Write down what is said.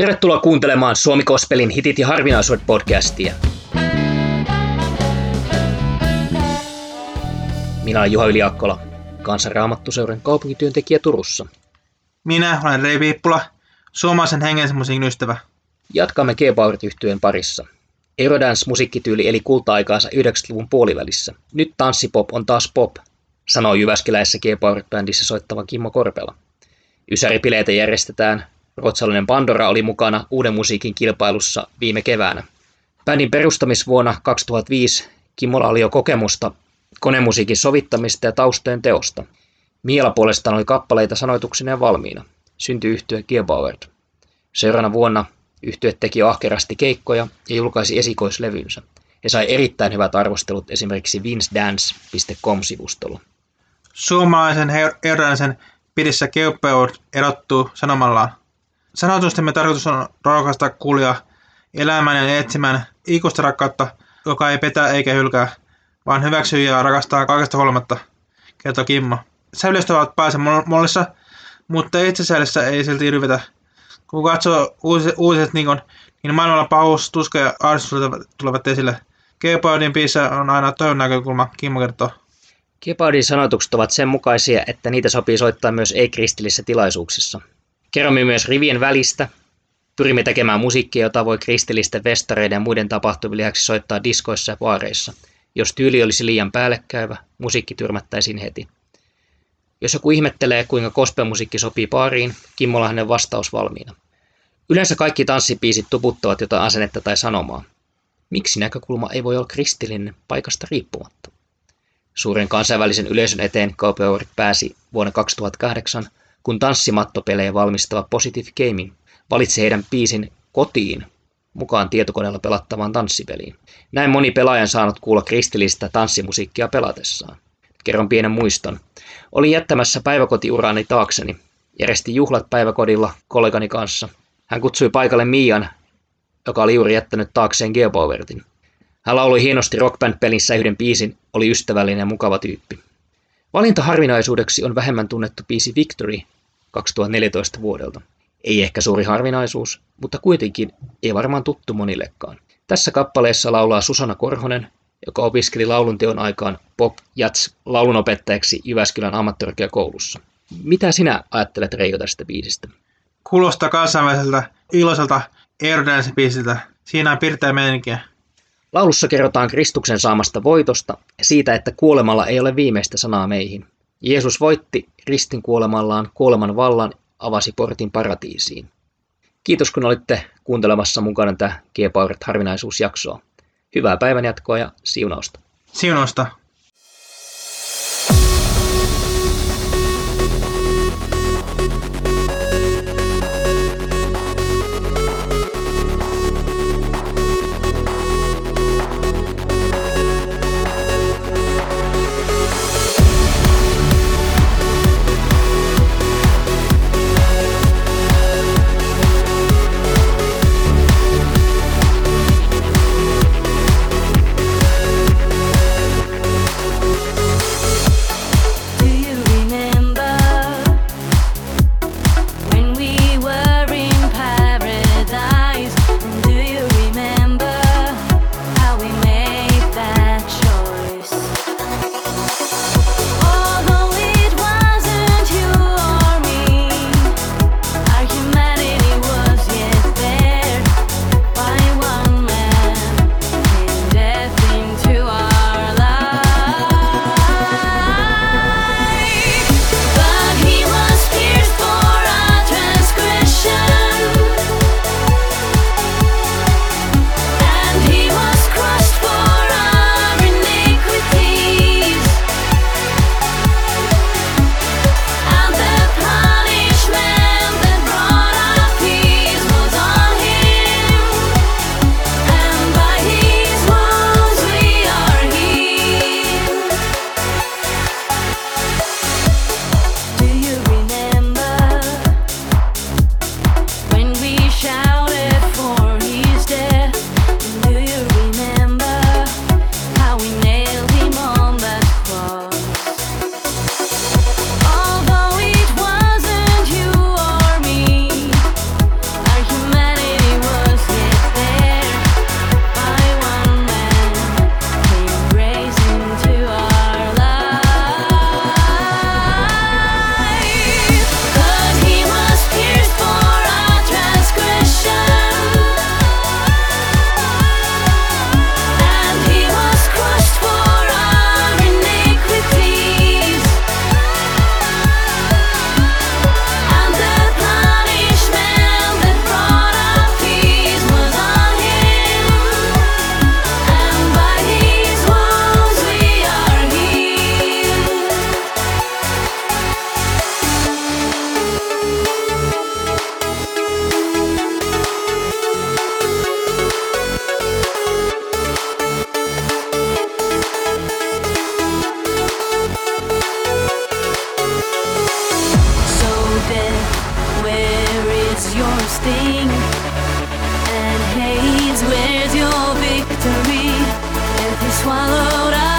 Tervetuloa kuuntelemaan Suomi Kospelin hitit ja harvinaisuudet podcastia. Minä olen Juha Yliakkola, kansanraamattuseuran kaupunkityöntekijä Turussa. Minä olen Rei Viippula, suomalaisen hengen musiikin ystävä. Jatkamme g yhtyeen parissa. Eurodance-musiikkityyli eli kulta-aikaansa 90-luvun puolivälissä. Nyt tanssipop on taas pop, sanoi Jyväskeläisessä g bändissä soittava Kimmo Korpela. Ysäripileitä järjestetään. Ruotsalainen Pandora oli mukana uuden musiikin kilpailussa viime keväänä. Bändin perustamisvuonna 2005 Kimmolla oli jo kokemusta konemusiikin sovittamista ja taustojen teosta. Miela puolestaan oli kappaleita sanoituksineen valmiina. Syntyi yhtye Gearbauert. Seuraavana vuonna yhtye teki ahkerasti keikkoja ja julkaisi esikoislevynsä. He sai erittäin hyvät arvostelut esimerkiksi vincedance.com-sivustolla. Suomalaisen herraisen pidissä Gearbauert erottuu sanomallaan. Sanotustemme tarkoitus on rohkaista kuulia elämän ja etsimään ikuista rakkautta, joka ei petä eikä hylkää, vaan hyväksyy ja rakastaa kaikesta huolimatta, kertoo Kimmo. Sävyistä ovat päässä mollissa, mutta itsesäilyssä ei silti yrvetä. Kun katsoo uusiset, uusiset niin, kun, niin maailmalla pahuus, tuska ja ahdistus tulevat esille. Geopaudin biisissä on aina toivon näkökulma, Kimmo kertoo. Geopaudin sanotukset ovat sen mukaisia, että niitä sopii soittaa myös ei-kristillisissä tilaisuuksissa. Kerromme myös rivien välistä. Pyrimme tekemään musiikkia, jota voi kristillisten vestareiden ja muiden tapahtumien lisäksi soittaa diskoissa ja baareissa – jos tyyli olisi liian päällekkäyvä, musiikki tyrmättäisiin heti. Jos joku ihmettelee, kuinka gospelmusiikki sopii paariin, Kimmolla hänen vastaus valmiina. Yleensä kaikki tanssipiisit tuputtavat jotain asennetta tai sanomaa. Miksi näkökulma ei voi olla kristillinen paikasta riippumatta? Suuren kansainvälisen yleisön eteen Kaupeorit pääsi vuonna 2008, kun tanssimattopelejä valmistava Positive Gaming valitsi heidän piisin kotiin mukaan tietokoneella pelattavaan tanssipeliin. Näin moni pelaajan saanut kuulla kristillistä tanssimusiikkia pelatessaan. Kerron pienen muiston. Olin jättämässä päiväkotiuraani taakseni. Järjestin juhlat päiväkodilla kollegani kanssa. Hän kutsui paikalle Mian, joka oli juuri jättänyt taakseen Geopowertin. Hän laului hienosti rockband-pelissä yhden biisin, oli ystävällinen ja mukava tyyppi. Valinta harvinaisuudeksi on vähemmän tunnettu biisi Victory 2014 vuodelta. Ei ehkä suuri harvinaisuus, mutta kuitenkin ei varmaan tuttu monillekaan. Tässä kappaleessa laulaa Susanna Korhonen, joka opiskeli laulunteon aikaan pop jats laulunopettajaksi Jyväskylän ammattikorkeakoulussa. Mitä sinä ajattelet Reijo tästä biisistä? Kuulostaa kansainväliseltä iloiselta Eurodance-biisiltä. Siinä on pirteä meininkiä. Laulussa kerrotaan Kristuksen saamasta voitosta ja siitä, että kuolemalla ei ole viimeistä sanaa meihin. Jeesus voitti ristin kuolemallaan kuoleman vallan avasi portin paratiisiin. Kiitos kun olitte kuuntelemassa mukana tätä G-Poweret harvinaisuusjaksoa. Hyvää päivänjatkoa ja siunausta. Siunausta. And haze, where's your victory? Every swallowed up.